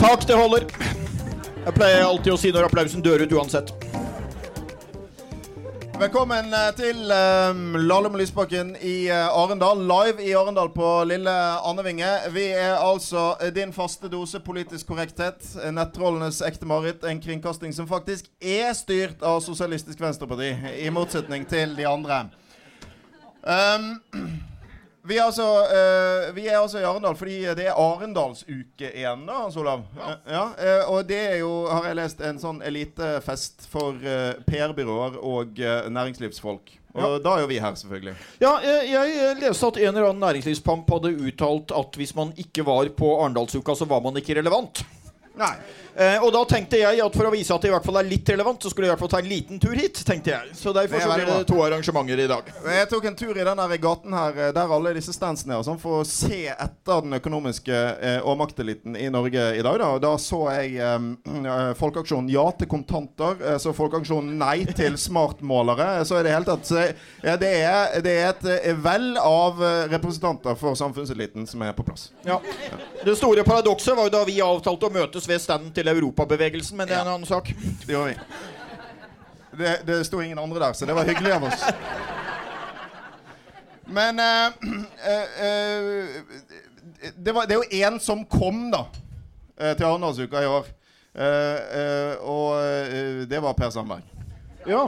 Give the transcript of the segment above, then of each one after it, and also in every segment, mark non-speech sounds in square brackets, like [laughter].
Takk, det holder. Jeg pleier alltid å si når applausen dør ut uansett. Velkommen eh, til um, Lahlum og Lysbakken i eh, Arendal. Live i Arendal på lille Andevinge. Vi er altså din faste dose politisk korrekthet. Nettrollenes ekte mareritt. En kringkasting som faktisk er styrt av Sosialistisk Venstreparti, i motsetning til de andre. Um, vi, er altså, uh, vi er altså i Arendal fordi det er Arendalsuke igjen, da, Hans Olav. Eh, ja, Uh, og det er jo, har jeg lest, en sånn elitefest for PR-byråer og næringslivsfolk. Og da er jo vi her, selvfølgelig. Ja, jeg, jeg leste at en eller annen næringslivspamp hadde uttalt at hvis man ikke var på Arendalsuka, så var man ikke relevant. Nei. Eh, og da tenkte jeg at for å vise at det i hvert fall er litt relevant, så skulle jeg i hvert fall ta en liten tur hit. tenkte jeg Så derfor er så blir det to arrangementer i dag. Jeg tok en tur i den gaten her eh, der alle disse standsene er, sånn, for å se etter den økonomiske eh, og makteliten i Norge i dag. Da, og da så jeg eh, eh, folkeaksjonen Ja til kontanter, eh, så folkeaksjonen Nei til [laughs] smartmålere. Så er det helt tatt ja, det, er, det er et vel av eh, representanter for samfunnseliten som er på plass. Ja. Det store paradokset var jo da vi avtalte å møtes ved standen til Europabevegelsen, men det er en annen sak. Det gjorde vi. Det, det sto ingen andre der, så det var hyggelig av oss. Men eh, eh, eh, det, var, det er jo én som kom, da, eh, til Arendalsuka i år. Eh, eh, og det var Per Sandberg. Ja.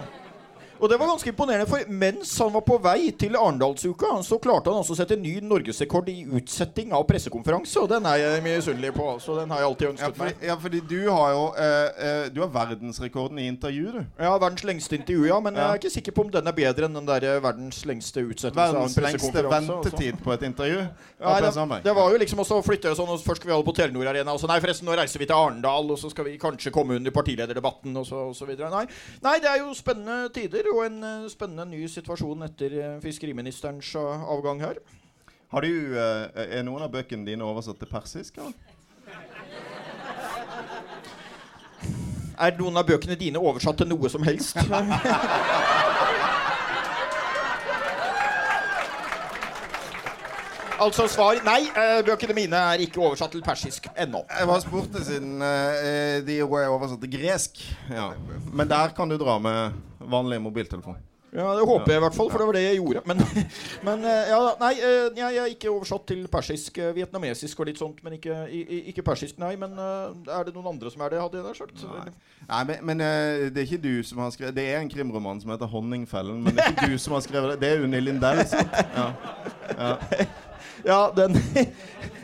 Og det var ganske imponerende, for mens han var på vei til Arendalsuka, så klarte han også å sette ny norgesrekord i utsetting av pressekonferanse, og den er jeg misunnelig på. Så den har jeg alltid Ja, ønsket meg. ja, fordi du har jo eh, eh, Du har verdensrekorden i intervju, du. Ja, verdens lengste intervju, ja, men jeg er ikke sikker på om den er bedre enn den der eh, verdens lengste utsettelse av en Verdens lengste ventetid også. på et intervju. Nei, det, det var jo liksom også å flytte sånn og Først skal vi holde på Telenor Arena, og så nei, forresten, nå reiser vi til Arendal, og så skal vi kanskje komme under partilederdebatten, og så, og så videre. Nei. nei, det er jo spennende tider, og en eh, spennende ny situasjon etter eh, fiskeriministerens eh, avgang her. Har du, Er noen av bøkene dine oversatt til persisk? Eller? Er noen av bøkene dine oversatt til noe som helst? [laughs] altså svar nei. Bøkene mine er ikke oversatt til persisk ennå. Jeg har spurt det siden eh, de er oversatt til gresk. Ja. Men der kan du dra med vanlig mobiltelefon. Ja, Det håper jeg i hvert fall, for det var det jeg gjorde. Men, [laughs] men eh, ja, nei, eh, jeg er ikke oversatt til persisk. eh, Vietnamesisk og litt sånt, men ikke, ikke persisk, nei. Men er det noen andre som er det, hadde jeg nær sagt? Nei, men, men eh, det er ikke du som har skrevet Det er en krimroman som heter 'Honningfellen', men det er ikke du som har skrevet det. Det er Unni Lindell. sant? [laughs] Ja. Ja. Ja, den [laughs]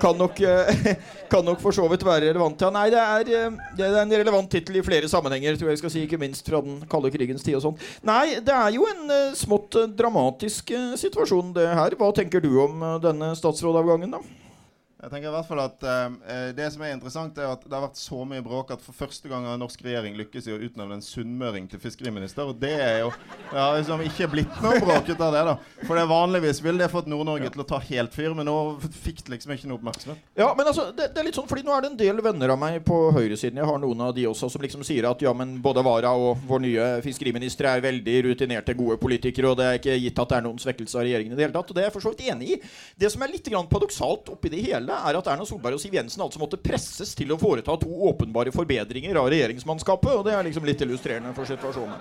kan, nok, eh, [laughs] kan nok for så vidt være relevant. Ja, nei, det er, eh, det er en relevant tittel i flere sammenhenger, tror jeg skal si. Ikke minst fra den kalde krigens tid og sånn. Nei, det er jo en eh, smått eh, dramatisk eh, situasjon, det her. Hva tenker du om eh, denne statsrådavgangen, da? Jeg tenker i hvert fall at eh, Det som er interessant, er at det har vært så mye bråk at for første gang har norsk regjering lykkes i å utnevne en sunnmøring til fiskeriminister. Og det er jo ja, liksom ikke blitt noe bråk ut av det, da. For det vanligvis ville det fått Nord-Norge til å ta helt fyr, men nå fikk det liksom ikke noe oppmerksomhet. Ja, men altså, det, det er litt sånn, fordi Nå er det en del venner av meg på høyresiden. Jeg har noen av de også som liksom sier at ja, men både Vara og vår nye fiskeriminister er veldig rutinerte, gode politikere, og det er ikke gitt at det er noen svekkelse av regjeringen i det hele tatt. Og det er jeg for så vidt enig i. Det som er litt paradoksalt oppi det hele, er at Erna Solberg og Siv Jensen altså måtte presses til å foreta to åpenbare forbedringer av regjeringsmannskapet, og det er liksom litt illustrerende for situasjonen.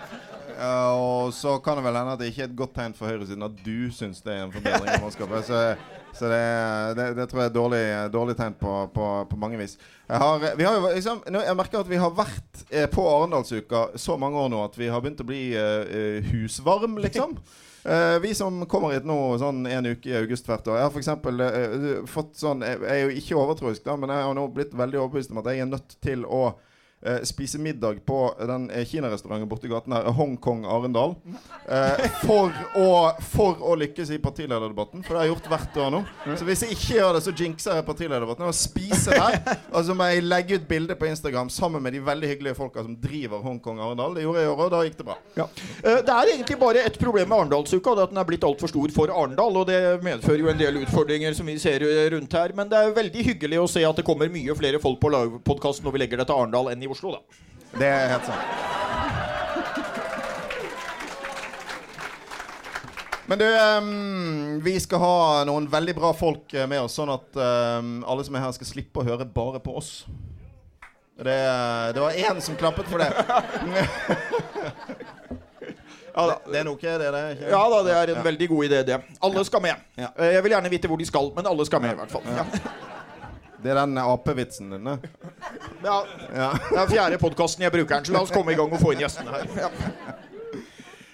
Ja, og så kan det vel hende at det ikke er et godt tegn for høyresiden at du syns det er en forbedring av mannskapet. Så, så det, det, det tror jeg er dårlig, dårlig tegn på, på, på mange vis. Jeg, har, vi har jo liksom, jeg merker at vi har vært eh, på Arendalsuka så mange år nå at vi har begynt å bli eh, husvarm, liksom. [laughs] Eh, vi som kommer hit nå sånn en uke i august hvert år Jeg har for eksempel uh, fått sånn Jeg er jo ikke overtroisk, da, men jeg har nå blitt veldig overbevist om at jeg er nødt til å eh, spise middag på den eh, kinarestauranten borti gaten her, Hongkong Arendal. eh, for, å, for å lykkes i partilederdebatten, for det har jeg gjort hvert år nå. Så hvis jeg ikke gjør det, så jinxer jeg partilederdebatten. Og spiser der, og så må jeg legge ut bilde på Instagram sammen med de veldig hyggelige folka som driver Hongkong Arendal. Det gjorde jeg i år, og da gikk det bra. Eh, Det er egentlig bare ett problem med Arendalsuka, det er at den er blitt altfor stor for Arendal. Og det medfører jo en del utfordringer som vi ser rundt her. Men det er veldig hyggelig å se at det kommer mye flere folk på livepodkast når vi legger det til Arendal enn i Oslo, da. Det er helt sant. Men du, um, vi skal ha noen veldig bra folk eh, med oss, sånn at um, alle som er her, skal slippe å høre bare på oss. Det, det var én som klappet for det. Ja da. Det er noe, det er det? Ikke? Ja da, det er en veldig god idé, det. Alle skal med. Ja. Eh, Jeg vil gjerne vite hvor de skal, men alle skal med, i hvert fall. Ja. Det er den apevitsen din, det. Ja, Ja. det er fjerde podkasten jeg bruker den, så la oss komme i gang og få inn gjestene her. Ja.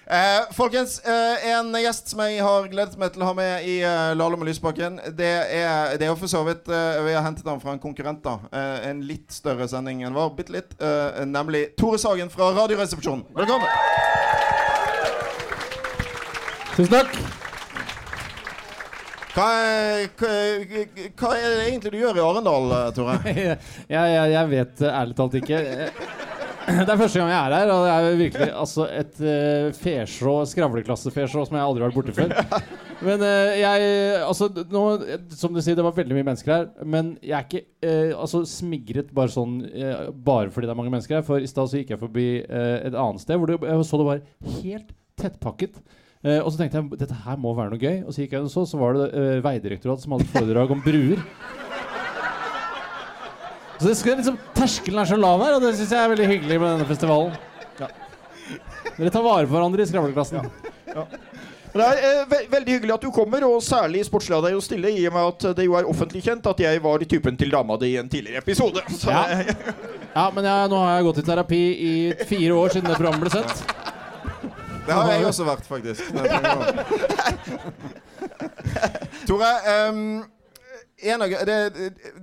Eh, folkens, eh, en gjest som jeg har gledet meg til å ha med i eh, Lahlum og Lysbakken, det er, det er jo for så vidt eh, Vi har hentet ham fra en konkurrent, da. Eh, en litt større sending enn vår. Bitte litt. Eh, nemlig Tore Sagen fra Radioresepsjonen. Velkommen. Tusen takk. Hva er, hva, er det egentlig du gjør i Arendal, eh, Tore? [laughs] jeg, jeg, jeg vet eh, ærlig talt ikke. [clears throat] Det er første gang jeg er her, og det er virkelig altså, et uh, fesjå, skravleklasse-fesjå som jeg aldri har vært borte før. [laughs] Men uh, jeg Altså, nå, som du sier, det var veldig mye mennesker her. Men jeg er ikke uh, altså, smigret bare sånn uh, bare fordi det er mange mennesker her. For i stad gikk jeg forbi eh, et annet sted hvor det, jeg så det var helt tettpakket. Eh, og så tenkte jeg dette her må være noe gøy. Og så gikk jeg og så, så var det eh, Vegdirektoratet som hadde foredrag om bruer. Så det skal liksom, Terskelen er så lav her, og det syns jeg er veldig hyggelig med denne festivalen. Dere tar vare på hverandre i skravleklassen. Men Det er eh, ve veldig hyggelig at du kommer, og særlig sportslig av deg å stille, i og med at det jo er offentlig kjent at jeg var typen til dama di i en tidligere episode. [laughs] Ja. Ja, men jeg, nå har jeg gått i terapi i fire år siden det programmet ble sendt. Det har jeg også vært, faktisk. [laughs] Tore, um, en av, det,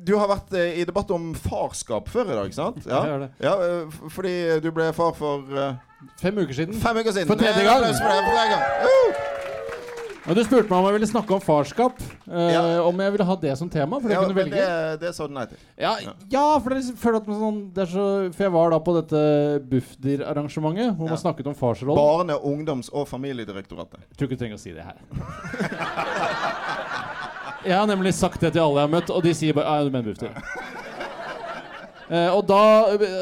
du har vært eh, i debatt om farskap før i dag, sant? Ja, jeg gjør det. Ja, eh, fordi du ble far for uh, Fem uker siden. fem uker siden. For tredje gang. applaus for for tredje gang. Uh! Og Du spurte meg om jeg ville snakke om farskap. eh, Ja. Om jeg ville ha det som tema. For jeg Ja, kunne men velge. det, det sa du nei til. Ja, ja, for det er liksom, at sånn, det så, For jeg var da på dette Bufdir-arrangementet hvor man snakket om farsrollen. Barne-, ungdoms- og familiedirektoratet. Jeg tror ikke du trenger å si det her. [laughs] Jeg har nemlig sagt det til alle jeg har møtt, og de sier bare Ja, du mener Bufdir. [laughs] Eh, og da,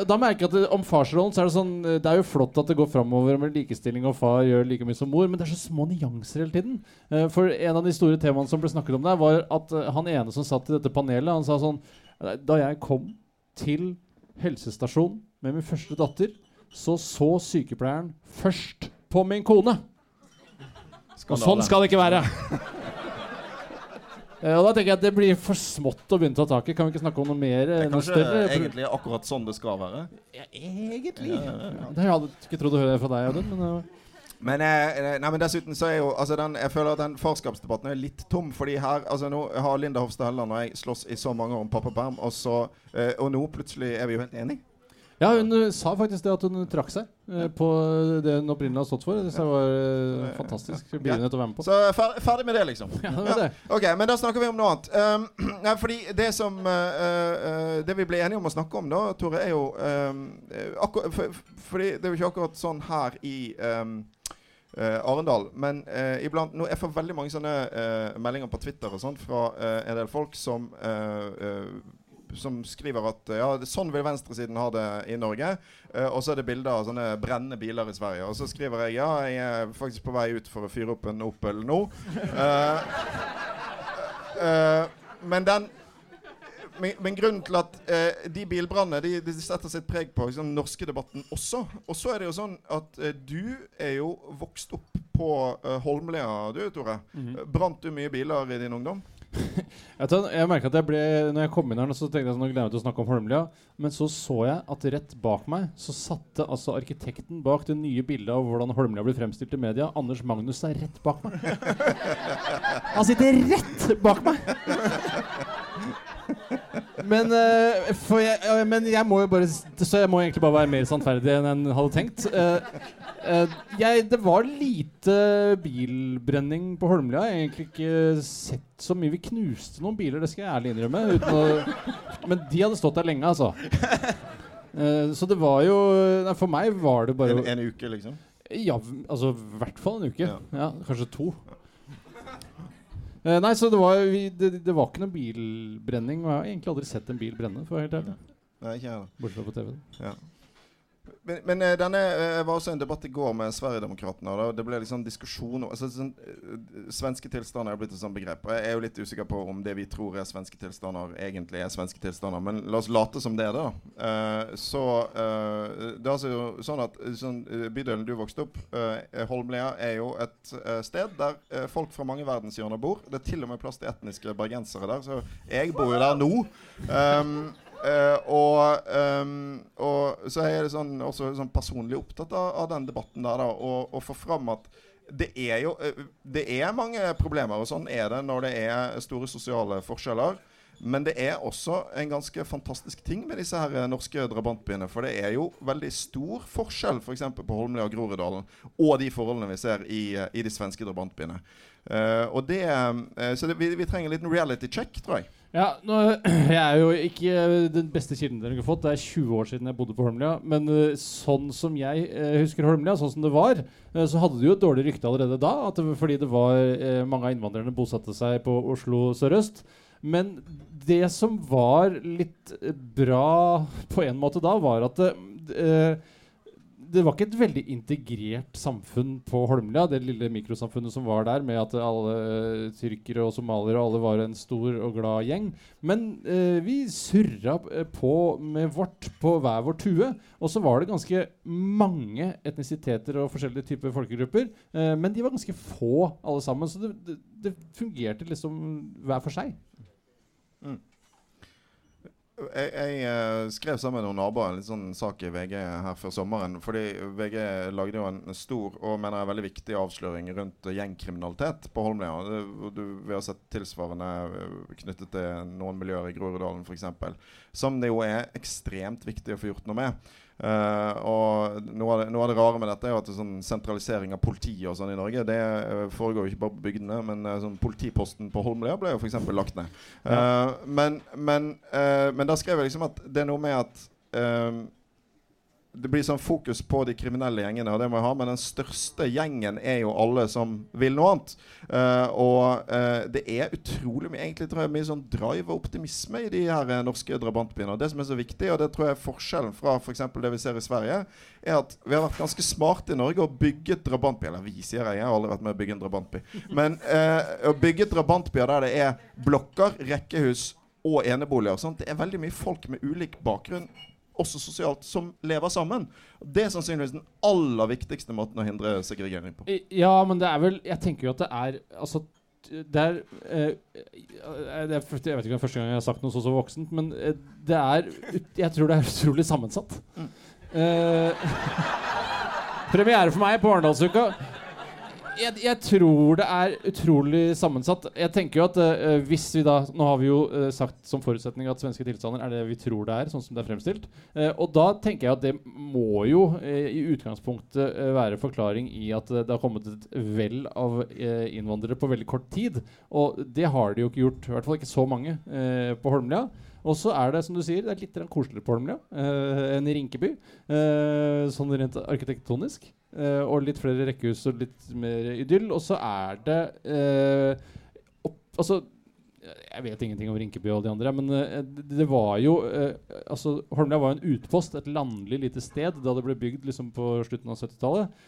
da merker jeg at det, om farsrollen så er det sånn Det er jo flott at det går framover med likestilling, og far gjør like mye som mor, men det er så små nyanser hele tiden. Uh, for en av de store temaene som ble snakket om der, var at uh, han ene som satt i dette panelet, han sa sånn Da jeg kom til helsestasjonen med min første datter, så så sykepleieren først på min kone. Og sånn skal det ikke være. Eh, og da tenker jeg at Det blir for smått å begynne å ta tak i. Kan vi ikke snakke om noe mer? Det er Kanskje egentlig akkurat sånn det skal være. Ja, egentlig. Ja, det hadde jeg ikke trodd å høre fra deg, Audun. Men eh, Men, eh, nei, men dessuten så er jo altså den, Jeg føler at den farskapsdebatten er litt tom. Fordi her altså Nå har Linda Hofstad Helleland og jeg slåss i så mange år om pappaperm, og, så, og nå plutselig er vi jo helt enige. Ja, hun uh, sa faktisk det at hun trakk seg uh, på det hun opprinnelig har stått for. Det var uh, fantastisk begivenhet å være med på. Så fer ferdig med det, liksom. [laughs] Ja, det var det. Ok, Men da snakker vi om noe annet. Um, [clears throat] nei, fordi det som Det vi ble enige om å snakke om, da, Tore, er jo um, akkur for, Fordi det er jo ikke akkurat sånn her i um, uh, Arendal. Men uh, iblant nå, Jeg får veldig mange sånne uh, meldinger på Twitter og sånt fra en del folk som som skriver at ja, sånn vil venstresiden ha det i Norge. Uh, og så er det bilder av sånne brennende biler i Sverige. Og så skriver jeg ja, jeg er faktisk på vei ut for å fyre opp en Opel nå. Uh, uh, men den men, men grunnen til at eh, de bilbrannene de, de setter sitt preg på liksom, den norske debatten også. Og så er det jo sånn at eh, du er jo vokst opp på eh, Holmlia, du Tore. Mm -hmm. Brant du mye biler i din ungdom? [laughs] Jeg, tar, jeg merket at jeg ble Når jeg kom inn her, så tenkte jeg sånn, nå gleder jeg meg til å snakke om Holmlia. Men så så jeg at rett bak meg så satte altså arkitekten bak det nye bildet av hvordan Holmlia blir fremstilt i media, Anders Magnus, er rett bak meg. [laughs] Han sitter rett bak meg! Men, uh, jeg, uh, men jeg må jo bare Så jeg må egentlig bare være mer sannferdig enn jeg hadde tenkt. Uh, jeg, det var lite bilbrenning på Holmlia. Jeg har egentlig ikke sett så mye. Vi knuste noen biler, det skal jeg ærlig innrømme. Å, men de hadde stått der lenge, altså. Så det var jo nei, For meg var det bare En, en uke, liksom? Ja, altså i hvert fall en uke. Ja. Ja, kanskje to. Eh, nei, så det var, vi, det, det var ikke noe bilbrenning. Og jeg har egentlig aldri sett en bil brenne, for å være helt ærlig. Nei, ikke jeg. Bortsett fra på TV. Ja. Men, men eh, denne eh, var også en debatt i går med Sverigedemokraterna. Det ble liksom diskusjon altså, sånn, eh, Svenske tilstander er blitt et sånt begrep. Og Jeg er jo litt usikker på om det vi tror er svenske tilstander, egentlig er svenske tilstander. Men la oss late som det, da. Uh, så uh, Det er altså sånn at sånn, Bydelen du vokste opp, uh, Holmlia, er jo et sted der folk fra mange verdenshjørner bor. Det er til og med plass til etniske bergensere der, så jeg bor jo der nå. Um, Uh, og, um, og, så er jeg sånn, også sånn personlig opptatt av, av den debatten der. Da, og, og få fram at det er jo uh, Det er mange problemer, og sånn er det når det er store sosiale forskjeller. Men det er også en ganske fantastisk ting med disse her norske drabantbyene. For det er jo veldig stor forskjell f.eks. For på Holmlia og Groruddalen og de forholdene vi ser i, i de svenske drabantbyene. Uh, og det, så det, vi, vi trenger en liten reality check, tror jeg. Ja, nå, [clears throat] Jeg er jo ikke den beste kilden dere har fått. Det er 20 år siden jeg bodde på Holmlia. Men uh, sånn som jeg uh, husker Holmlia, sånn som det var, så hadde det jo et dårlig rykte allerede da. Det, fordi det var mange av innvandrerne bosatte seg på Oslo sørøst. Men det som var litt bra på en måte da, var at det, det var ikke et veldig integrert samfunn på Holmlia, det lille mikrosamfunnet som var der, med at alle uh, tyrkere og somaliere alle var en stor og glad gjeng. Men eh, vi surra uh, på med vårt på hver vår tue. Og så var det ganske mange etnisiteter og forskjellige typer folkegrupper. men de var ganske få alle sammen, så det, det, det fungerte liksom hver for seg. Mm jeg, jeg uh, skrev sammen med noen naboer en sånn sak i VG her før sommeren. Fordi VG lagde jo en stor og mener jeg veldig viktig avsløring rundt gjengkriminalitet på Holmlia. Vi har sett tilsvarende eh, knyttet til noen miljøer i Groruddalen f.eks. Som det jo er ekstremt viktig å få gjort noe med. Uh, og noe av, det, noe av, det, rare med dette er jo at det er sånn sentralisering av politiet og sånn i Norge Det uh, foregår jo ikke bare på bygdene, men uh, sånn politiposten på Holmlia ble jo f.eks. lagt ned. Ja. men, men, men, da skrev jeg liksom at det er noe med at det blir sånn fokus på de kriminelle gjengene, og det må jeg ha, men den største gjengen er jo alle som vil noe annet. Uh, og uh, det er utrolig mye egentlig tror jeg, mye sånn drive og optimisme i de her uh, norske drabantbyene. Det som er så viktig, og det tror jeg er forskjellen fra f.eks. For det vi ser i Sverige, er at vi har vært ganske smarte i Norge og bygget drabantby. Eller vi, sier jeg. Jeg har aldri vært med å bygge en drabantby. Men å bygge drabantbyer der det er blokker, rekkehus og eneboliger. Sånn. Det er veldig mye folk med ulik bakgrunn også sosialt, som lever sammen. Det er sannsynligvis den aller viktigste måten å hindre segregering på. Ja, men det er vel Jeg tenker jo at det er Altså det er, eh, det er, Jeg vet ikke om det er første gang jeg har sagt noe så så voksent, men eh, det er Jeg tror det er utrolig sammensatt. Mm. Eh, [laughs] premiere for meg på Arendalsuka jeg, jeg, tror det er utrolig sammensatt. Jeg tenker jo at uh, hvis vi da Nå har vi jo uh, sagt som forutsetning at svenske tilstander er det vi tror det er, sånn som det er fremstilt. Uh, og da tenker jeg at det må jo i utgangspunktet være forklaring i at det har kommet et vell av innvandrere på veldig kort tid. Og det har de jo ikke gjort. I hvert fall ikke så mange på Holmlia. Og så er det som du sier, det er litt koseligere på Holmlia enn i Rinkeby. sånn rent arkitektonisk. Uh, og litt flere rekkehus og litt mer idyll. Og så er det uh, opp, Altså, jeg vet ingenting om Rinkeby og de andre, men uh, det, det, var jo altså, Holmlia var en utpost, et landlig lite sted, da det ble bygd liksom, på slutten av 70-tallet.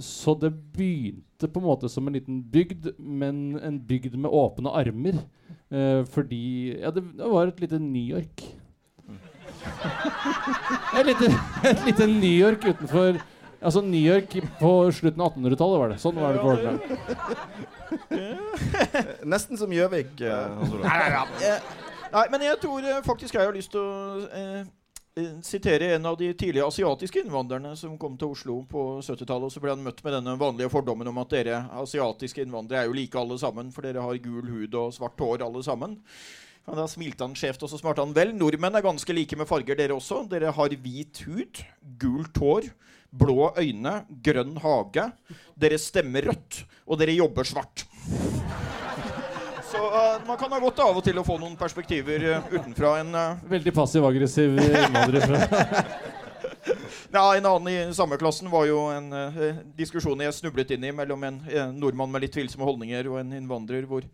så det begynte på en måte som en liten bygd, men en bygd med åpne armer. fordi Ja, det, det var et lite New York. et lite, et lite New York utenfor Altså New York på slutten av 1800-tallet var det. Sånn var det på ordentlig. [laughs] Nesten som Gjøvik. Uh, Nei, men jeg tror uh, faktisk jeg har lyst til å uh, sitere en av de tidlige asiatiske innvandrerne som kom til Oslo på 70-tallet. Og så ble han møtt med denne vanlige fordommen om at dere asiatiske innvandrere er jo like alle sammen, for dere har gul hud og svart hår alle sammen. men da smilte han skjevt og så smarte han vel. Nordmenn er ganske like med farger, dere også. Dere har hvit hud, gult hår blå øyne, grønn hage. Dere stemmer rødt, og dere jobber svart. Så uh, man kan ha godt av og til å få noen perspektiver uh, utenfra en uh, Veldig passiv-aggressiv innvandrer [laughs] Ja, En annen i samme klassen var jo en diskusjon jeg snublet inn i mellom en nordmann med litt tvilsomme holdninger og en innvandrer hvor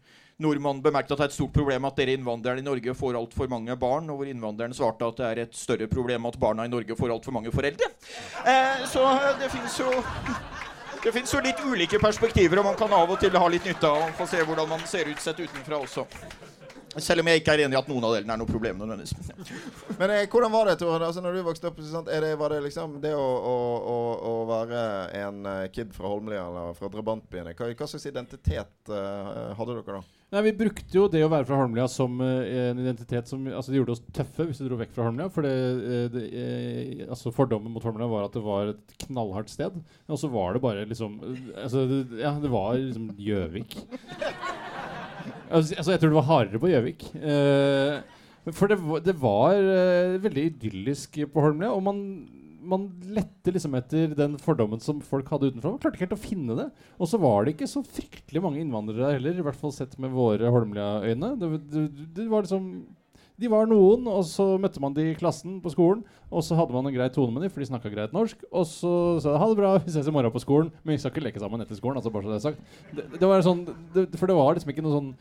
nordmann bemerket at det er et stort problem at dere innvandrere i Norge får altfor mange barn, og hvor innvandreren svarte at det er et større problem at barna i Norge får altfor mange foreldre. Eh, så det fins jo [laughs] det fins litt ulike perspektiver, og man kan av og til ha litt nytte av å få se hvordan man ser ut sett utenfra også. Selv om jeg ikke er enig i at noen av delene er noe problem. [laughs] Men eh, hvordan var det, Tore? Altså, når du vokste opp, er det, var det liksom det å, å, å, å være en eh, kid fra Holmlia eller fra drabantbyene? Hva, hva slags identitet uh, hadde dere da? Nei, Vi brukte jo det å være fra Holmlia som uh, en identitet som altså det gjorde oss tøffe hvis vi dro vekk fra Holmlia. For det, uh, det, uh, altså fordommen mot Holmlia var at det var et knallhardt sted. Og så var det bare liksom altså, det, Ja, det var liksom Gjøvik. Altså, altså, jeg tror det var hardere på Gjøvik. Uh, for det, det var uh, veldig idyllisk på Holmlia, og man, man lette liksom etter den fordommen som folk hadde utenfra. Man klarte ikke helt å finne det. Og så var det ikke så fryktelig mange innvandrere der heller, i hvert fall sett med våre Holmlia-øyne. Det, det, det var liksom de var noen, og så møtte man de i klassen på skolen. Og så hadde man en grei tone med dem, for de snakka greit norsk. Og så sa de ha det bra, vi ses i morgen på skolen. Men vi skal ikke leke sammen etter skolen. altså bare så det er sagt. Det, det var sånn, det, for det var liksom ikke noe sånn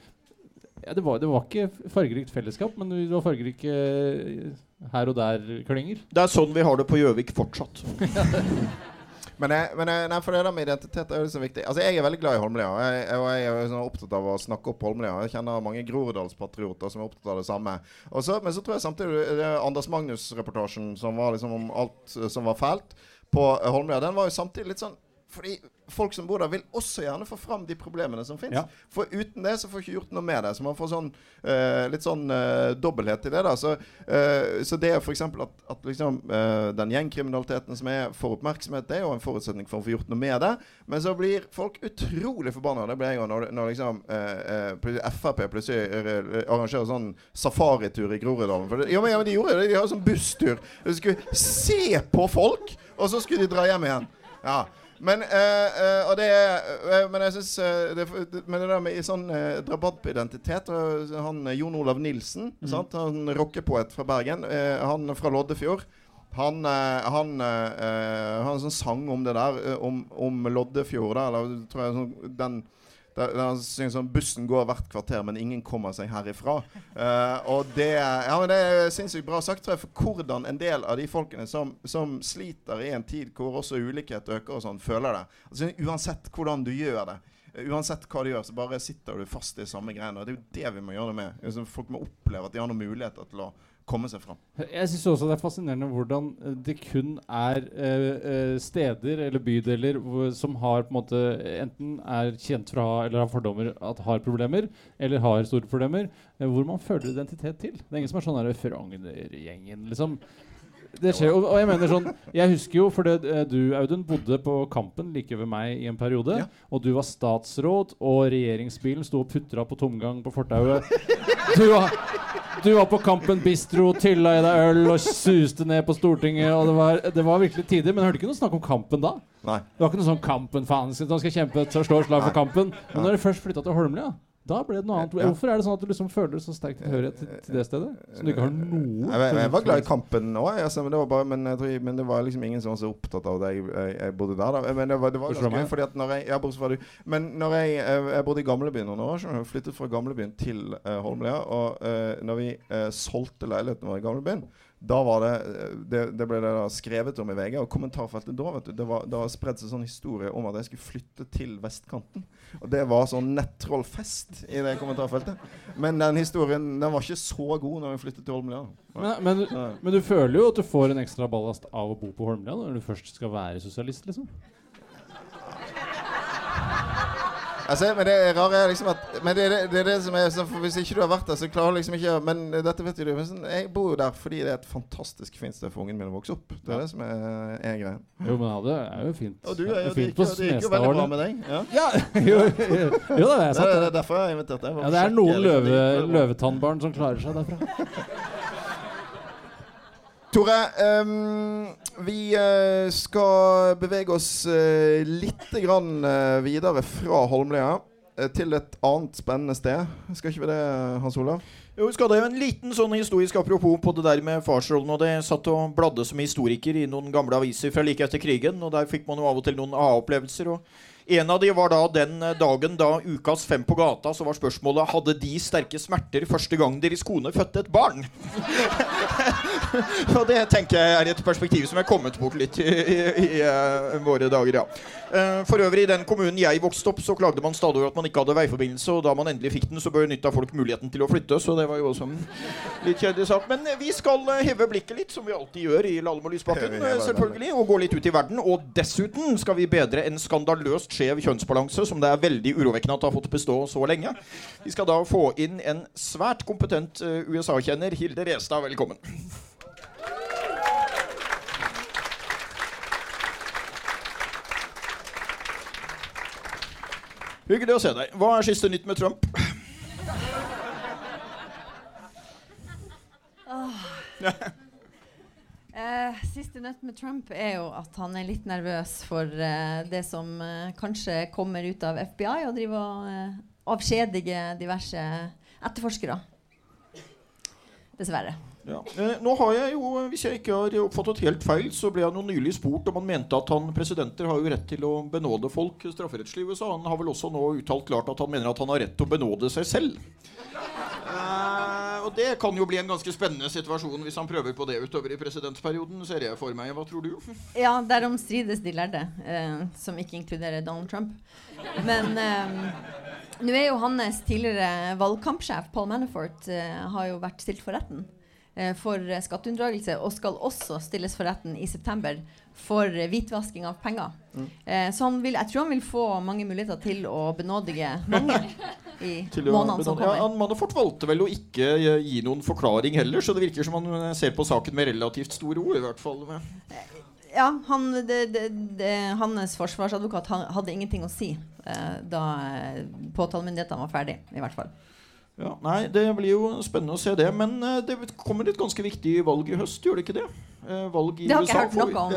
ja, det, var, det var ikke fargerikt fellesskap, men det var fargerike eh, her og der-klynger. Det er sånn vi har det på Gjøvik fortsatt. [laughs] Men, jeg, men jeg, nei, for det der med identitet er jo så viktig. Altså, Jeg er veldig glad i Holmlia. og Jeg, jeg, jeg er sånn opptatt av å snakke opp Holmlia. Jeg kjenner mange Groruddalspatrioter som er opptatt av det samme. Og så, men så tror jeg samtidig det er Anders Magnus-reportasjen som var liksom om alt eh, som var fælt på Holmlia, den var jo samtidig litt sånn fordi folk som bor der, vil også gjerne få fram de problemene som fins. Ja. For uten det så får ikke gjort noe med det. Så man får sånn uh, litt sånn uh, dobbelthet i det. da Så, uh, så det f.eks. at, at liksom, uh, den gjengkriminaliteten som er får oppmerksomhet, det er jo en forutsetning for å få gjort noe med det. Men så blir folk utrolig forbanna. Det ble jeg jo når, når liksom Frp plutselig arrangerer sånn safaritur i Groruddalen. For det, ja, men, ja, men de gjorde det. De har sånn busstur. De skulle se på folk, og så skulle de dra hjem igjen. Ja men, uh, uh, det eh, men jeg synes eh, det, Men det der med i sånn uh, drabantidentitet Han Jon Olav Nilsen, sant? han rockepoet fra Bergen, han fra Loddefjord han, han, han sånn sang om det der, om, om Loddefjord. da, eller tror jeg sånn, den der, der han synger sånn 'Bussen går hvert kvarter, men ingen kommer seg herifra'. Uh, [laughs] og det, ja, men det er sinnssykt bra sagt, tror jeg, for hvordan en del av de folkene som, som sliter i en tid hvor også ulikhet øker og sånn, føler det. Altså, uansett hvordan du gjør det. eh, Uansett hva du gjør, så bare sitter du fast i samme greiene. Og det er jo det vi må gjøre det med. Altså, folk må oppleve at de har noen muligheter til å komme seg fram. Jeg syns også det er fascinerende hvordan eh, det kun er eh, steder eller bydeler som har på en måte enten er kjent fra eller har fordommer at har problemer, eller har store problemer, hvor man føler identitet til. Det er ingen som er sånn der Frogner-gjengen, liksom. Det skjer, jo. og jeg mener sånn Jeg husker jo, fordi du, Audun, bodde på Kampen like ved meg i en periode. Ja. Og du var statsråd, og regjeringsbilen sto og putra på tomgang på fortauet. Du var, du var på Kampen bistro, tylla i deg øl og suste ned på Stortinget. Og det var, det var virkelig tider. Men hørte ikke noe snakk om Kampen da. Nei. Det var ikke noe sånn Kampen, faen, så skal kjempe kjempe å slå slag for Kampen. Men når du først flytta til Holmlia, da ble det noe annet. Ja. Hvorfor er det sånn at du liksom føler så sterk tilhørighet til, til det stedet? Som du ikke har noe Jeg, jeg, var glad i kampen òg, altså, men, det var men, men det var liksom ingen som var så opptatt av det. Jeg, jeg, jeg bodde der, da. Men det var, det var ganske gøy, fordi at når jeg, ja, fra du. Men når jeg, jeg, jeg bodde i gamlebyen noen år, så jeg flyttet fra gamlebyen til uh, Holmlia, og uh, når vi uh, solgte leiligheten vår i gamlebyen da var det, det Det ble det skrevet om i VG, og kommentarfeltet da vet du, det var, det har spredd seg sånn historie om at jeg skulle flytte til vestkanten. Og det var sånn nettrollfest i det kommentarfeltet. Men den historien den var ikke så god når vi flyttet til Holmlia. Men, men, men du føler jo at du får en ekstra ballast av å bo på Holmlia når du først skal være sosialist, liksom. Altså, men det rare er liksom at Men det, er det, det er det som er sånn, for Hvis ikke du har vært der, så klarer du liksom ikke Men dette vet jo du. Men sånn, jeg bor jo der fordi det er et fantastisk fint sted for ungen min å vokse opp. Det er det som er, er greien. Jo, men ja, det er jo fint. Og du er jo, det fint gikk det gikk jo veldig bra med deg. Ja. Ja, jo, [laughs] jo, jo da, jeg Det er derfor jeg har invitert deg. Ja, det er noen løve, løvetannbarn som klarer seg derfra. Tore, um, vi uh, skal bevege oss uh, litt grann uh, videre fra Holmlia til et annet spennende sted. Skal ikke vi det, Hans Olav? Jo, vi skal det en liten sånn historisk apropos på det der med farsrollen. Og det satt og bladde som historiker i noen gamle aviser fra like etter krigen. Og der fikk man jo av og til noen aha-opplevelser. Og En av de var da den eh, dagen da ukas Fem på gata, så var spørsmålet Hadde de sterke smerter første gang deres kone fødte et barn. [laughs] Og det tenker jeg er et perspektiv som er kommet bort litt i, i, i i våre dager, ja. Uh, for øvrig, i den kommunen jeg vokste opp, så klagde man stadig over at man ikke hadde veiforbindelse, og da man endelig fikk den, så benytta folk muligheten til å flytte, så det var jo også en litt kjedelig sak. Men vi skal uh, heve blikket litt, som vi alltid gjør i Lahlum og Lysbakken, selvfølgelig, og gå litt ut i verden. Og dessuten skal vi bedre en skandaløst skjev kjønnsbalanse, som det er veldig urovekkende at har fått bestå så lenge. Vi skal da få inn en svært kompetent USA-kjenner. Hilde Restad, velkommen. Hyggelig å se deg. Hva er siste nytt med Trump? Oh. siste nytt med Trump er jo at han er litt nervøs for eh, det som eh, kanskje kommer ut av FBI, og driver og eh, avskjediger diverse etterforskere. Dessverre. Ja. Eh, nå har jeg jo, Hvis jeg ikke har oppfattet helt feil, så ble han jo nylig spurt om han mente at han presidenter har jo rett til å benåde folk strafferettslig i USA. Han har vel også nå uttalt klart at han mener at han har rett til å benåde seg selv. Eh, og det kan jo bli en ganske spennende situasjon hvis han prøver på det utover i presidentperioden, ser jeg for meg. Hva tror du? [laughs] Ja, derom strides de lærde, eh, som ikke inkluderer Donald Trump. Men eh, nå er jo hans tidligere valgkampsjef Paul Manafort eh, har jo vært stilt for retten. Eh, for skatteunndragelse, og skal også stilles for retten i september for hvitvasking av penger. Mm. Eh, så vil, jeg tror han vil få mange muligheter til å benådige mange [laughs] i månedene som kommer. Ja, Manafort valgte vel å ikke gi noen forklaring heller, så det virker som han ser på saken med relativt store ord. i hvert fall. Ja, han, det, det, det, hans forsvarsadvokat hadde ingenting å si eh, da eh, påtalemyndighetene var ferdig, i hvert fall. Ja, nei, Det blir jo spennende å se det. Men uh, det kommer et ganske viktig valg i høst, gjør det ikke det? Uh, valg i det har USA ikke hørt noe om.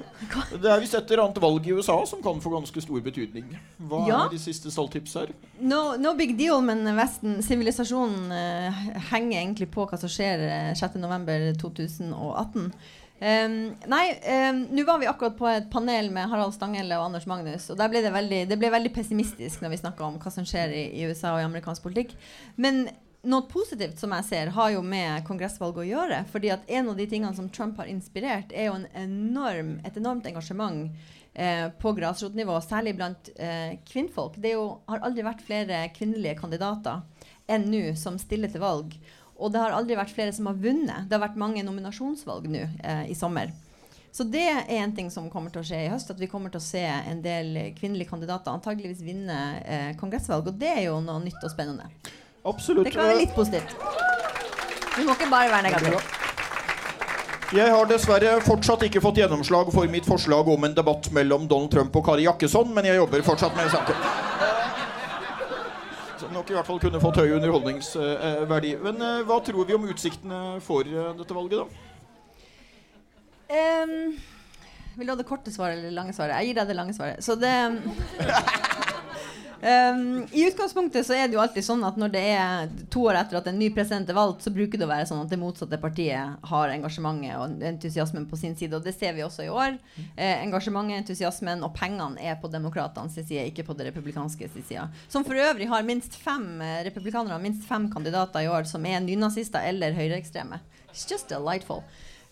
[laughs] det er visst et eller annet valg i USA som kan få ganske stor betydning. Hva ja. er de siste stalltips her? No, no, big deal, men Vesten, sivilisasjonen, uh, henger egentlig på hva som skjer 6.11.2018. Um, nei, um, nå var vi akkurat på et panel med Harald Stanghelle og Anders Magnus. Og der ble det, veldig, det ble veldig pessimistisk når vi snakka om hva som skjer i, i, USA og i amerikansk politikk. Men noe positivt som jeg ser, har jo med kongressvalget å gjøre. fordi at en av de tingene som Trump har inspirert, er jo enorm, et enormt engasjement eh, på grasrotnivå, særlig blant eh, kvinnfolk. Det jo, har aldri vært flere kvinnelige kandidater enn nå som stiller til valg. Og det har aldri vært flere som har vunnet. Det har vært mange nominasjonsvalg nå eh, i sommer. Så det er en ting som kommer til å skje i høst. At vi kommer til å se en del kvinnelige kandidater antageligvis vinne eh, kongressvalg. Og det er jo noe nytt og spennende. Absolutt. Det kan være litt positivt. Vi må ikke bare være negative. Jeg har dessverre fortsatt ikke fått gjennomslag for mitt forslag om en debatt mellom Donald Trump og Kari Jakkesson, men jeg jobber fortsatt med saken nok i hvert fall kunne fått høy underholdningsverdi. Men eh, hva tror vi om utsiktene for eh, dette valget, da? Um, vil du ha det korte svaret eller det lange svaret? Jeg gir deg det lange svaret. Så det [laughs] Um, I utgangspunktet så er det jo alltid sånn at når det er to år etter at en ny president er valgt, så bruker det å være sånn at det motsatte partiet har engasjementet og entusiasmen på sin side. Og det ser vi også i år. Eh, engasjementet, entusiasmen og pengene er på demokratenes side, ikke på det republikanske side. Som for øvrig har minst fem Republikanere republikanere minst fem kandidater i år som er nynazister eller høyreekstreme. It's just delightful.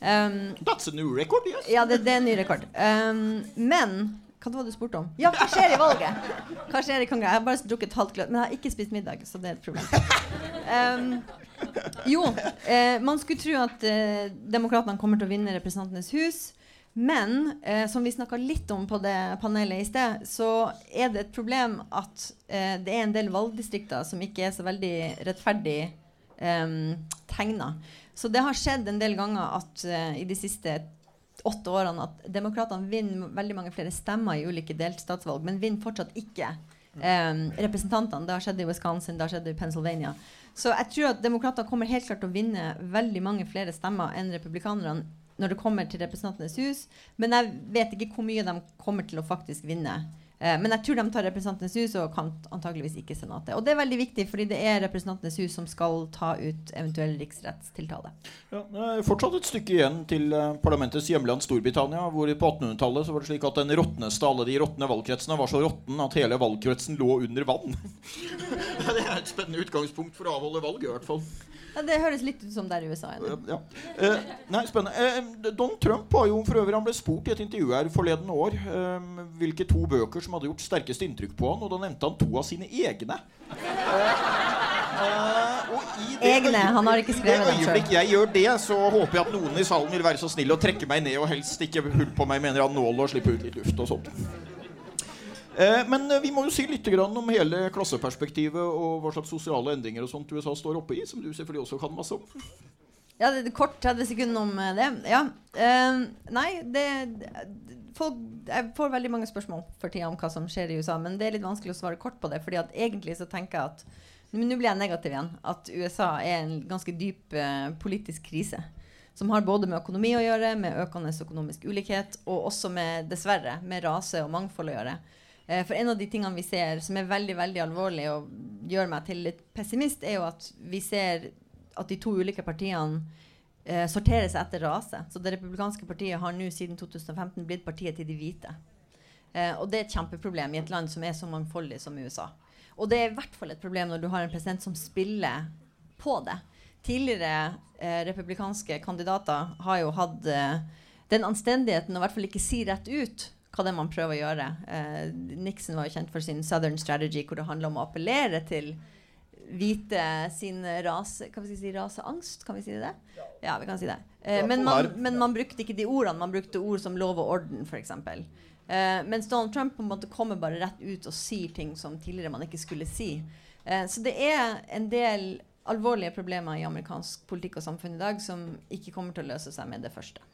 Um, That's a new record, yes. Ja, det, det er en ny rekord. Um, men hva var det du spurte om? Ja, hva skjer i valget? Hva skjer i kongre? Jeg har bare drukket et halvt glass, men jeg har ikke spist middag, så det er et problem. Um, jo, eh, man skulle tro at eh, demokratene kommer til å vinne Representantenes hus. Men eh, som vi snakka litt om på det panelet i sted, så er det et problem at eh, det er en del valgdistrikter som ikke er så veldig rettferdig eh, tegna. Så det har skjedd en del ganger at eh, i de siste åtte årene at demokratene vinner veldig mange flere stemmer i ulike delstatsvalg, men vinner fortsatt ikke um, representantene. Det har skjedd i Wisconsin, det har skjedd i Pennsylvania. Så jeg tror at demokratene kommer helt klart til å vinne veldig mange flere stemmer enn republikanerne når det kommer til Representantenes hus. Men jeg vet ikke hvor mye de kommer til å faktisk vinne men jeg tror de tar Representantenes hus og kan antageligvis ikke Senatet. Og det er veldig viktig, fordi det er Representantenes hus som skal ta ut eventuell riksrettstiltale. Ja, det er fortsatt et stykke igjen til eh, parlamentets hjemland Storbritannia, hvor på 1800-tallet så var det slik at den råtneste av alle de råtne valgkretsene var så råtten at hele valgkretsen lå under vann. [laughs] det er et spennende utgangspunkt for å avholde valg, i hvert fall. Ja, det høres litt ut som der i USA. Ja. Eh, nei, spennende. Eh, Donald Trump var jo for øvrig Han ble spurt i et intervju her forleden år eh, hvilke to bøker som hadde gjort sterkest inntrykk på han, og da nevnte han to av sine egne. Eh, i det Egne, han har ikke skrevet I dem det øyeblikk jeg gjør det, så håper jeg at noen i salen vil være så snill å trekke meg ned og helst ikke hull på meg med en nål og slippe ut litt luft og sånt. Eh, men eh, vi må jo si litt om hele klasseperspektivet og hva slags sosiale endringer og sånt USA står oppe i, som du selvfølgelig også kan masse om. Ja, det er kort 30 sekunder om eh, det. Ja. Uh, nei, det folk, Jeg får veldig mange spørsmål for tida om hva som skjer i USA, men det er litt vanskelig å svare kort på det. fordi at egentlig så tenker jeg at nå blir jeg negativ igjen. At USA er en ganske dyp uh, politisk krise. Som har både med økonomi å gjøre, med økende økonomisk ulikhet, og også med, dessverre, med rase og mangfold å gjøre. Eh, for en av de tingene vi ser som er veldig veldig alvorlig og gjør meg til litt pessimist, er jo at vi ser at de to ulike partiene eh, sorterer seg etter rase. Så Det republikanske partiet har nå siden 2015 blitt partiet til de hvite. Eh, og det er et kjempeproblem i et land som er så mangfoldig som USA. Og det er i hvert fall et problem når du har en president som spiller på det. Tidligere eh, republikanske kandidater har jo hatt eh, den anstendigheten å i hvert fall ikke si rett ut hva det er man prøver å gjøre. Eh, Nixon var jo kjent for sin Southern Strategy, hvor det handler om å appellere til hvite sin rase Kan vi si raseangst? Kan vi si det? Ja, vi kan si det. Eh, men, man, men man brukte ikke de ordene. Man brukte ord som lov og orden, f.eks. Eh, mens Donald Trump på en måte kommer bare rett ut og sier ting som tidligere man ikke skulle si. Eh, så det er en del alvorlige problemer i amerikansk politikk og samfunn i dag som ikke kommer til å løse seg med det første.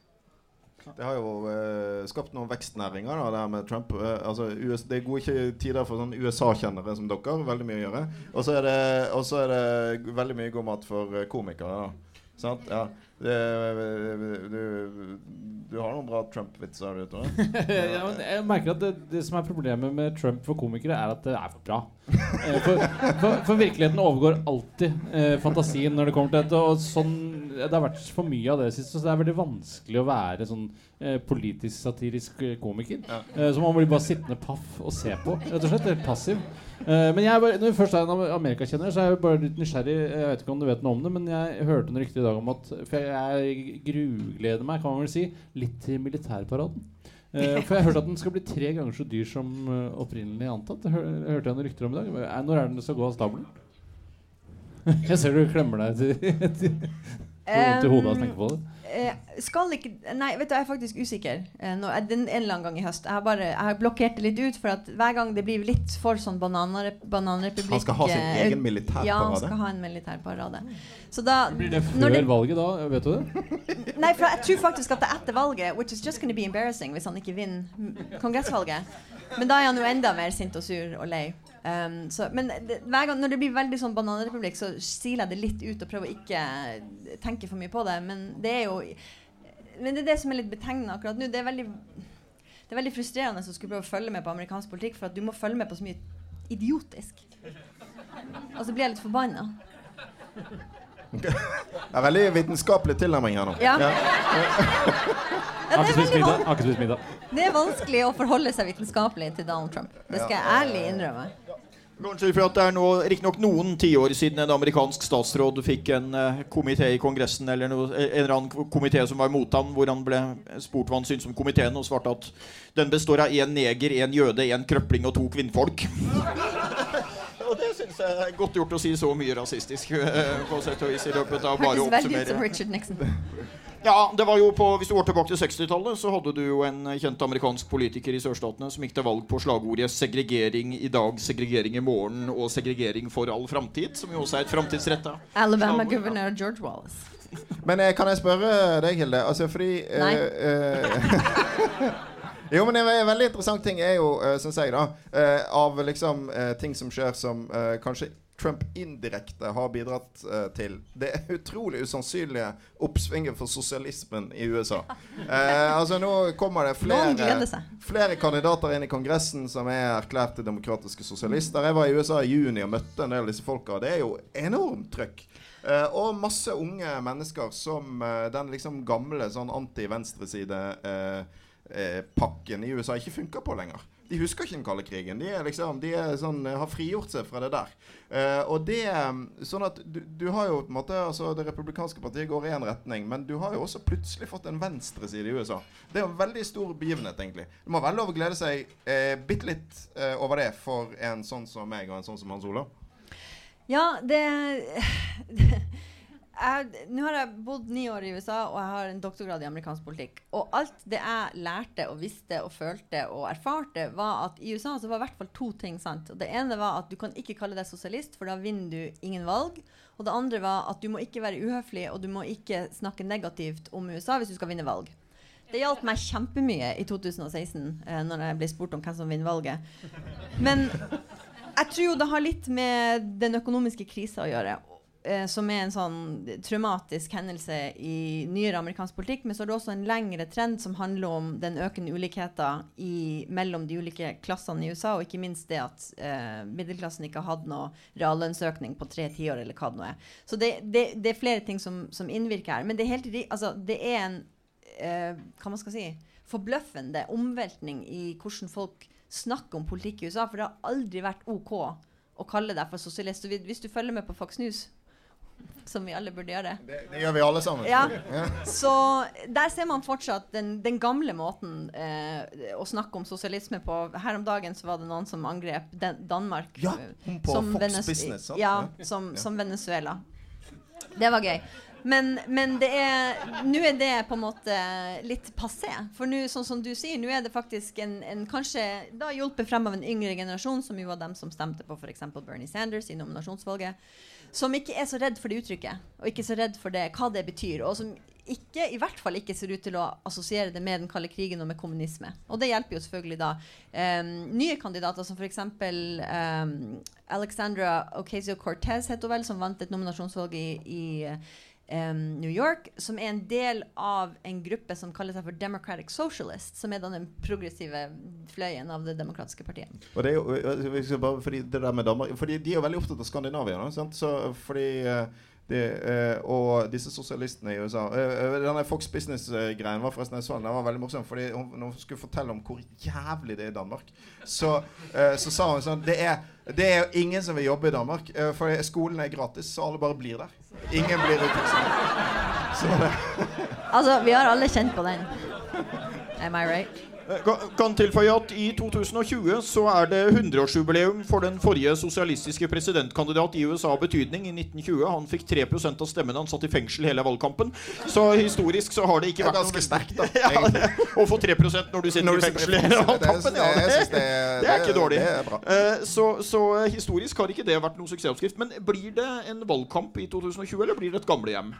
Det har jo eh, skapt noen vekstnæringer, da, det her med Trump. Eh, altså, US, det er gode tider for sånn USA-kjennere som dere. Veldig mye å gjøre. Og så er, det- er det veldig mye god mat for eh, komikere. da Sant? Ja. Det, du, du har noen bra Trump-vitser, du, [laughs] ja, jeg merker at det, det som er problemet med Trump for komikere, er at det er for bra. [laughs] Eh, For, for, for virkeligheten overgår alltid eh, fantasien når det kommer til dette. Og sånn, det har vært for mye av det siste, så det er veldig vanskelig å være sånn eh, politisk satirisk eh, komiker. Ja. Eh, så man blir bare sittende paff og se på. Rett og slett helt passiv. Eh, men jeg bare, når vi først er en am- amerikakjenner, så er jeg bare litt nysgjerrig. Jeg vet ikke om du vet noe om det, men jeg hørte noe rykter i dag om at For jeg, jeg grugleder meg, kan man vel si, litt til militærparaden. Uh, for jeg hørte at den skal bli tre ganger så dyr som uh, opprinnelig antatt. Hør, hørte jeg noen rykter om i dag. Når er den det skal gå av stabelen? [laughs] jeg ser du klemmer deg til vondt i hodet av å tenke på det. Eh, skal ikke Nei, vet du, jeg er faktisk usikker. Eh, nå, den en eller annen gang i høst. Jeg har bare Jeg har blokkert det litt ut, for at hver gang det blir litt for sånn bananre, bananrepublikk Han skal ha sin eh, egen militærparade? Ja, han skal ha en militærparade. Så da Blir det før før valget da? Vet du det? Nei, for jeg tror faktisk at det er etter valget, which is just gonna be embarrassing hvis han ikke vinner kongressvalget. Men da er han jo enda mer sint og sur og lei. Um, så, men det, hver gang når det blir veldig sånn bananrepublikk, så siler jeg det litt ut og prøver å ikke tenke for mye på det. Men det er jo Men det er det som er litt betegnende akkurat nå. Det er veldig det er veldig frustrerende å skulle prøve å følge med på amerikansk politikk, for at du må følge med på så mye idiotisk. Og så blir jeg litt forbanna. Det er veldig vitenskapelig tilnærming her nå. Ja. Ja. Ja, det, er det er vanskelig å forholde seg vitenskapelig til Donald Trump. Det skal jeg ærlig innrømme. Kanskje for at det er nå riktignok noen tiår siden en amerikansk statsråd fikk en uh, komité i Kongressen, eller noe, en eller annen komité som var imot ham, hvor han ble spurt hva han syntes om komiteen, og svarte at den består av én neger, én jøde, én krøpling og to kvinnfolk. [laughs] og det syns jeg er godt gjort å si så mye rasistisk, uh, på sett og vis, i løpet av bare å oppsummere. [laughs] Ja, det var jo på, Hvis du går tilbake til 60-tallet, så hadde du jo en kjent amerikansk politiker i sørstatene som gikk til valg på slagordet 'segregering i dag, segregering i morgen' og 'segregering for all framtid', som jo også er et framtidsretta [laughs] Alabama-guvernør ja. George Wallace. Men eh, kan jeg spørre deg, Hilde? Altså fordi eh, Nei. eh, [laughs] Jo, men en ve- veldig interessant ting er jo, uh, syns jeg, da, eh, av liksom eh, ting som skjer som eh, kanskje Trump indirekte har bidratt uh, til det utrolig usannsynlige oppsvinget for sosialismen i USA. Uh, [laughs] altså Nå kommer det flere, flere kandidater inn i Kongressen som er erklærte demokratiske sosialister. Jeg var i USA i juni og møtte en del av disse folka. Det er jo enormt trøkk. Uh, og masse unge mennesker som den liksom gamle sånn anti-venstreside-pakken i USA ikke funker på lenger. De husker ikke den kalde krigen. De, er liksom, de er sånn, har frigjort seg fra det der. Uh, og det Sånn at du, du har jo på en måte altså Det republikanske partiet går i én retning, men du har jo også plutselig fått en venstreside i USA. Det er en veldig stor begivenhet, egentlig. Det må være lov å glede seg eh, bitte litt eh, over det for en sånn som meg og en sånn som Hans Olav. Ja, det [laughs] Nå har jeg bodd ni år i USA, og jeg har en doktorgrad i amerikansk politikk. Og alt det jeg lærte og visste og følte og erfarte, var at i USA så var i hvert fall to ting sant. Og det ene var at du kan ikke kalle deg sosialist, for da vinner du ingen valg. Og det andre var at du må ikke være uhøflig, og du må ikke snakke negativt om USA hvis du skal vinne valg. Det hjalp meg kjempemye i 2016, eh, når jeg ble spurt om hvem som vinner valget. Men jeg tror jo det har litt med den økonomiske krisa å gjøre. Eh, som er en sånn traumatisk hendelse i nyere amerikansk politikk. Men så er det også en lengre trend som handler om den økende ulikheten i, mellom de ulike klassene i USA, og ikke minst det at eh, middelklassen ikke har hatt noe reallønnsøkning på tre tiår, eller hva det nå er. Så det, det, det er flere ting som, som innvirker her. Men det er, helt, altså, det er en eh, hva man skal si, forbløffende omveltning i hvordan folk snakker om politikk i USA. For det har aldri vært OK å kalle deg for sosialist. Hvis du følger med på Fox News, som vi alle burde gjøre Det, det gjør vi alle sammen. ja. Ja. Så der ser man fortsatt den, den gamle måten eh, å snakke om sosialisme på. Her om dagen så var det noen som angrep Den Danmark Ja, eh, som Venez- Business, som, som Venezuela. Det var gøy. Men, men det er Nå er det på en måte litt passé. For nå, sånn som du sier, nå er det faktisk en, en kanskje da hjulpet frem av en yngre generasjon, som jo var dem som stemte på f.eks. Bernie Sanders i nominasjonsvalget, som ikke er så redd for det uttrykket, og ikke så redd for det, hva det betyr. Og som ikke, i hvert fall ikke ser ut til å assosiere det med den kalde krigen og med kommunisme. Og det hjelper jo selvfølgelig da um, nye kandidater som f.eks. Um, Alexandra Ocasio-Cortez, heter hun vel, som vant et nominasjonsvalg i, i um, New York, som er en del av en gruppe som kaller seg for Democratic Socialist, som er den progressive fløyen av det demokratiske partiet. Og det er jo, øh, bare, fordi det der med Danmark Fordi de er jo veldig opptatt av Skandinavia. nå, Sant? Så, fordi øh, det, øh, og disse sosialistene i USA øh, øh, Denne Fox Business-greien var forresten jeg så den, var veldig morsom. Fordi hun, når hun skulle fortelle om hvor jævlig det er i Danmark, så, så sa hun sånn det er, det er jo ingen som vil jobbe i Danmark, for skolen er gratis, så alle bare blir der. Ingen blir det Altså, vi har alle kjent på den. Am I right? Eh, Kan, tilføye at I 2020 så er det 100-årsjubileum for den forrige sosialistiske presidentkandidat i USA av betydning. I 1920 Han fikk 3% av stemmene. Han satt i fengsel hele valgkampen. Så historisk så har det ikke er vært ganske sterkt, da. [laughs] ja, det, Å få 3 når du sitter Når i du i fengsel hele det er- valgkampen, ja, det, det er- det er ikke dårlig. det er bra. Eh, så, så eh, historisk har ikke det vært noen suksessoppskrift. Men blir det en valgkamp i 2020, eller blir det et gamlehjem?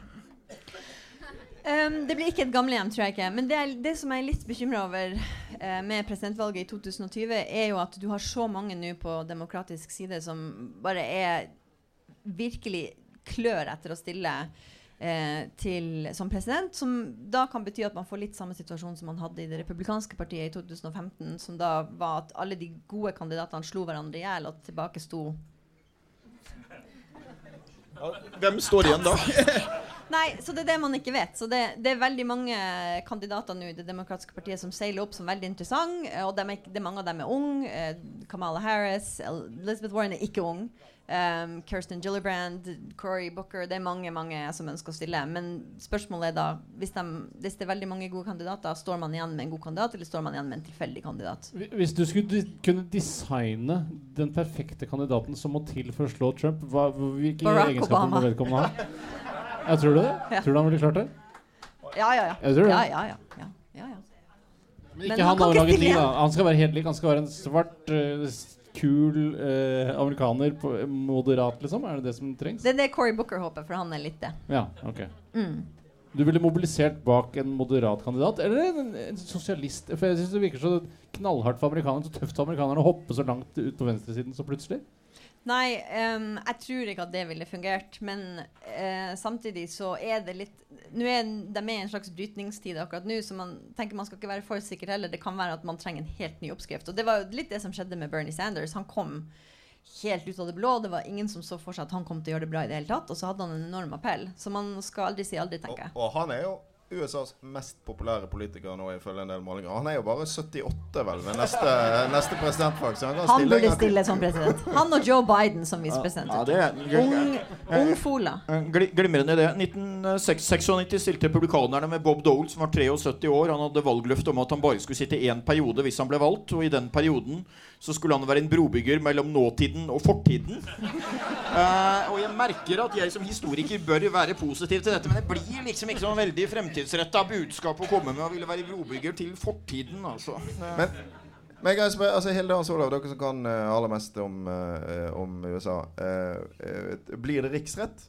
Um, det blir ikke et gamlehjem, tror jeg ikke. Men det, er, det som jeg er litt bekymra over uh, med presidentvalget i 2020, er jo at du har så mange nå på demokratisk side som bare er virkelig klør etter å stille uh, til, som president. Som da kan bety at man får litt samme situasjon som man hadde i det republikanske partiet i 2015. Som da var at alle de gode kandidatene slo hverandre i hjel, og tilbake sto Hvem står igjen da? [laughs] Nei, så det er det man ikke vet. Så det, det er veldig mange kandidater nå i Det demokratiske partiet som seiler opp som veldig interessante. eh, Og de er, de, mange av dem er unge. Eh, Kamala Harris, Elizabeth Warren er ikke ung. Um, Kirsten Gillibrand, Cory Booker Det er mange mange som ønsker å stille. Men spørsmålet er da hvis, de, hvis det er veldig mange gode kandidater, står man igjen med en god kandidat, eller står man igjen med en tilfeldig kandidat? Hvis du skulle kunne designe den perfekte kandidaten som må til for å slå Trump, hva, hvilke Barack egenskaper må vedkommende ha? [laughs] Jeg tror du det? Ja. Tror du han ville klart det? Ja, ja, ja. Jeg tror det. Ja, ja, ja, ja, ja, ja. Men Men ikke han han ikke overlaget liv, da. Han skal være helt lik. Han skal være en svart, uh, kul eh, amerikaner. På, moderat, liksom? Er det det som trengs? Det er det Cory Booker håper, for han er litt det. Ja, ok. Mm. Du ville mobilisert bak en moderat kandidat, eller en, en sosialist? For jeg synes Det virker så knallhardt for amerikanerne, så tøft for amerikanerne å hoppe så langt ut på venstresiden så plutselig. Nei, um, jeg tror ikke at det ville fungert. Men uh, samtidig så er det litt Nå er de med i en slags brytningstid akkurat nå, så man tenker man skal ikke være for sikker heller. Det kan være at man trenger en helt ny oppskrift. Og det var jo litt det som skjedde med Bernie Sanders. Han kom helt ut av det blå. Det var ingen som så for seg at han kom til å gjøre det bra i det hele tatt. Og så hadde han en enorm appell. Så man skal aldri si aldri, tenker jeg. Og, og han er jo USAs mest populære politiker nå, ifølge en del målinger. Han er jo bare 78, vel, ved neste, neste presidentvalg. Han Han stille burde stille som president. Han og Joe Biden som Ja, visepresident. er Ung, ung fola. Eh, Glimrende idé. 1996 stilte republikanerne med Bob Dole, som var 73 år. Han hadde valgløfte om at han bare skulle sitte én periode hvis han ble valgt. Og i den perioden så skulle han være en brobygger mellom nåtiden og fortiden. uh, [laughs] og jeg merker at jeg som historiker bør være positiv til dette, men det blir liksom ikke sånn veldig fremtidsretta budskap å komme med å ville være brobygger til fortiden, altså. Men, men jeg kan spørre, altså Hilde Hans Olav, dere som kan uh, aller mest om, uh, om USA. Uh, eh, blir det riksrett?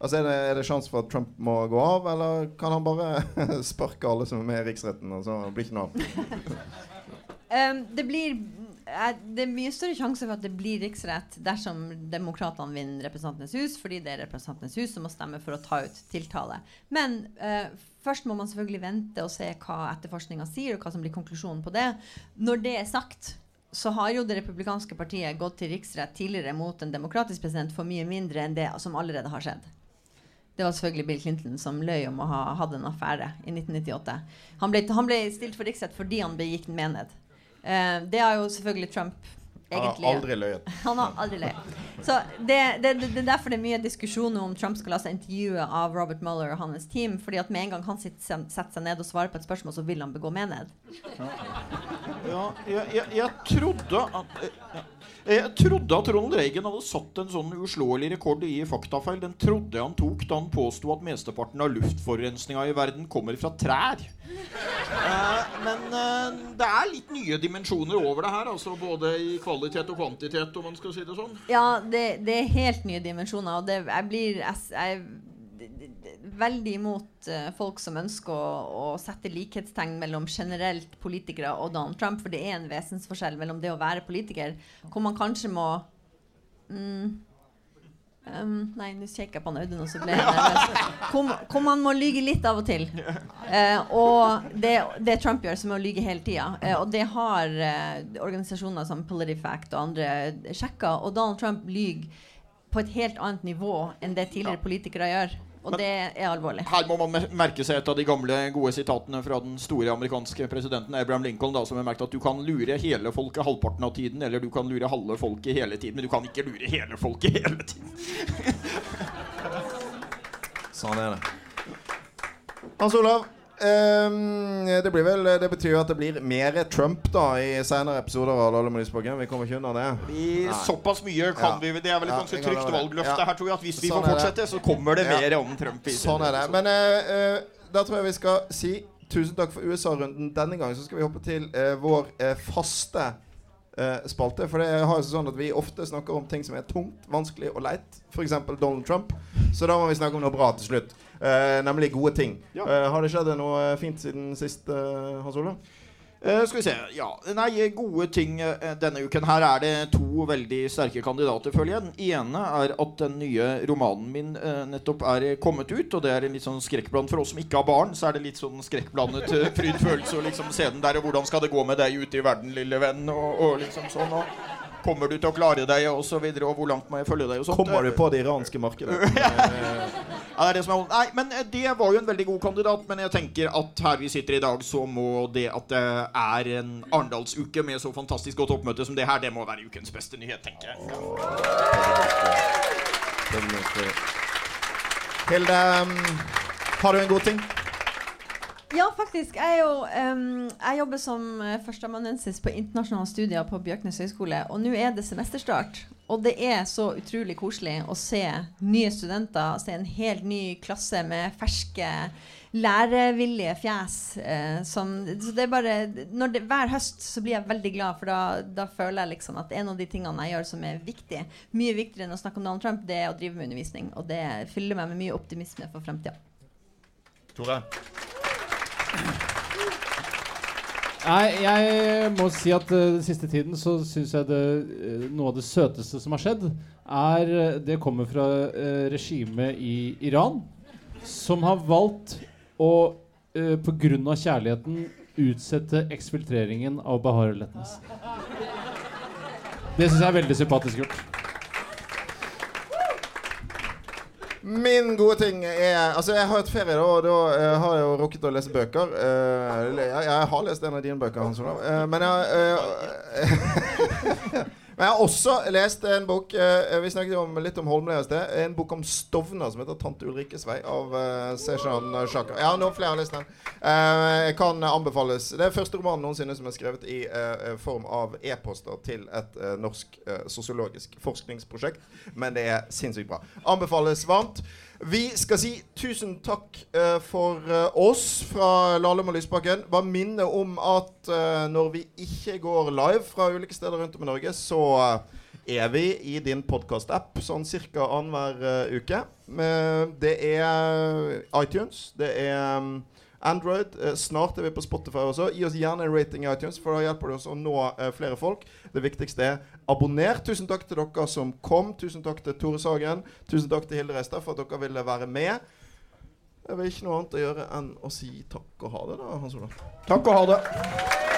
Altså Er det, er det sjanse for at Trump må gå av, eller kan han bare [laughs] sparke alle som er med i riksretten, og så blir det ikke noe av? [laughs] Um, det blir Det er mye større sjanse for at det blir riksrett dersom demokratene vinner Representantenes hus, fordi det er Representantenes hus som må stemme for å ta ut tiltale. Men eh, først må man selvfølgelig vente og se hva etterforskninga sier, og hva som blir konklusjonen på det. Når det er sagt, så har jo det republikanske partiet gått til riksrett tidligere mot en demokratisk president for mye mindre enn det som allerede har skjedd. Det var selvfølgelig Bill Clinton som løy om å ha hatt en affære i 1998. Han ble, han ble stilt for riksrett fordi han begikk en mened. Eh, det har jo selvfølgelig Trump Han har aldri løyet. [laughs] Han har aldri løyet. Så det, det, det, det er derfor det er mye diskusjon om Trump skal la seg intervjue av Robert Mueller og hans team. fordi at med en gang han sitter, setter seg ned og svarer på et spørsmål, så vil han begå mened. Ja, jeg, jeg, jeg trodde at ja. Jeg trodde at Ronald Reagan hadde satt en sånn uslåelig rekord i faktafeil. Den trodde han tok da han påsto at mesteparten av luftforurensninga i verden kommer fra trær. Eh, men eh, det er litt nye dimensjoner over det her, altså både i kvalitet og kvantitet, om man skal si det sånn. Ja, det, det er helt nye dimensjoner. Og det, jeg blir jeg, jeg, veldig imot uh, folk som ønsker å, å sette likhetstegn mellom generelt politikere og Donald Trump, for det er en vesensforskjell mellom det å være politiker, hvor man kanskje må mm, um, Nei, nå kikker jeg på Audun, og så ble jeg nervøs. Hvor, hvor man må lyge litt av og til. Uh, og det, det Trump gjør, som er å lyge hele tida. Uh, og det har uh, organisasjoner som Politifact og andre sjekka. Og Donald Trump lyger på et helt annet nivå enn det tidligere politikere gjør. Og det er alvorlig. Her må man merke seg et av de gamle gode sitatene fra den store amerikanske presidenten Abraham Lincoln, da, som har merket at du kan lure hele folket halvparten av tiden, eller du kan lure halve folket hele tiden, men du kan ikke lure hele folket hele tiden. Sånn er det. Hans Olav, ehm, det, blir vel, det betyr jo at det blir mer Trump da i senere episoder av Lolle lysbakken. Vi kommer ikke unna det. Vi, såpass mye kan Ja. vi Det er vel et Ja, ganske vi trygt valgløfte Ja. her, tror jeg. At hvis vi Sånn får er det. fortsette, så kommer det Ja. mer om Trump. i Sånn er det. Men eh, eh, da tror jeg vi skal si tusen takk for USA-runden denne gang. Så skal vi hoppe til uh, vår uh, faste eh, spalte. For det har jo sånn at vi ofte snakker om ting som er tungt, vanskelig og leit. F.eks. Donald Trump. Så da må vi snakke om noe bra til slutt. Eh, nemlig gode ting. Ja. Eh, har det skjedd noe fint siden sist, eh, Hans Olav? Uh, skal vi se. Ja, nei, gode ting eh, denne uken. Her er det to veldig sterke kandidater, føler jeg. Den ene er at den nye romanen min uh, nettopp er kommet ut. Og det er en litt sånn skrekkblandet for oss som ikke har barn. Så er det litt sånn skrekkblandet uh, fryd, følelse og liksom se den der. Og hvordan skal det gå med deg ute i verden, lille venn? Og, og liksom sånn. Og kommer du til å klare deg, og så videre. Og hvor langt må jeg følge deg, og sånt. Kommer du på det iranske markedet? [laughs] Eh, Ja, det det som er Nei, men eh, det var jo en veldig god kandidat. Men jeg tenker at her vi sitter i dag, så må det at det er en Arendalsuke med så fantastisk godt oppmøte som det her, det må være ukens beste nyhet, tenker jeg. Hilde, um, har du en god ting? Ja, faktisk. Jeg, jo, um, jeg jobber som uh, førsteamanuensis på internasjonale studier på Bjørknes høgskole. Og nå er det semesterstart. Og det er så utrolig koselig å se nye studenter, se en helt ny klasse med ferske, lærevillige fjes. Uh, som, så det er bare det, Hver høst så blir jeg veldig glad, for da, da føler jeg liksom at en av de tingene jeg gjør som er viktig, mye viktigere enn å snakke om Donald Trump, det er å drive med undervisning. Og det fyller meg med mye optimisme for fremtida. Tore? Nei, jeg må si at uh, den siste tiden så syns jeg det, uh, noe av det søteste som har skjedd, er uh, Det kommer fra uh, regimet i Iran, som har valgt å uh, pga. kjærligheten utsette eksfiltreringen av Bahar Letnes. Det syns jeg er veldig sympatisk gjort. Min gode ting er Altså, jeg har hatt ferie, da, og da uh, har jeg jo rukket å lese bøker. Uh, jeg, jeg, har lest en av dine bøker, Hans Olav. Uh, men jeg Men jeg har også lest en bok Vi snakket om, litt om Holmlia i sted. En bok om Stovner som heter 'Tante Ulrikkes vei' av uh, Seshan Shaka. Ja, noen flere har lest den. Uh, kan anbefales. Det er første romanen noensinne som er skrevet i uh, form av e-poster til et norsk sosiologisk forskningsprosjekt. Men det er sinnssykt bra. Anbefales varmt. Vi skal si tusen takk uh, for uh, oss fra Lahlum og Lysbakken. Bare minne om at uh, når vi ikke går live fra ulike steder rundt om i Norge, så er vi i din podkast-app sånn ca. annenhver uke. det er iTunes. Det er um, Android. Eh, snart er vi på Spotify også. Gi oss gjerne en rating i iTunes, for da hjelper det oss å nå eh, flere folk. Det viktigste er abonner. Tusen takk til dere som kom. Tusen takk til Tore Sagen. Tusen takk til Hilde Reistad for at dere ville være med. Jeg vil ikke noe annet å gjøre enn å si takk og ha det, da, Hans Olav. Takk og ha det.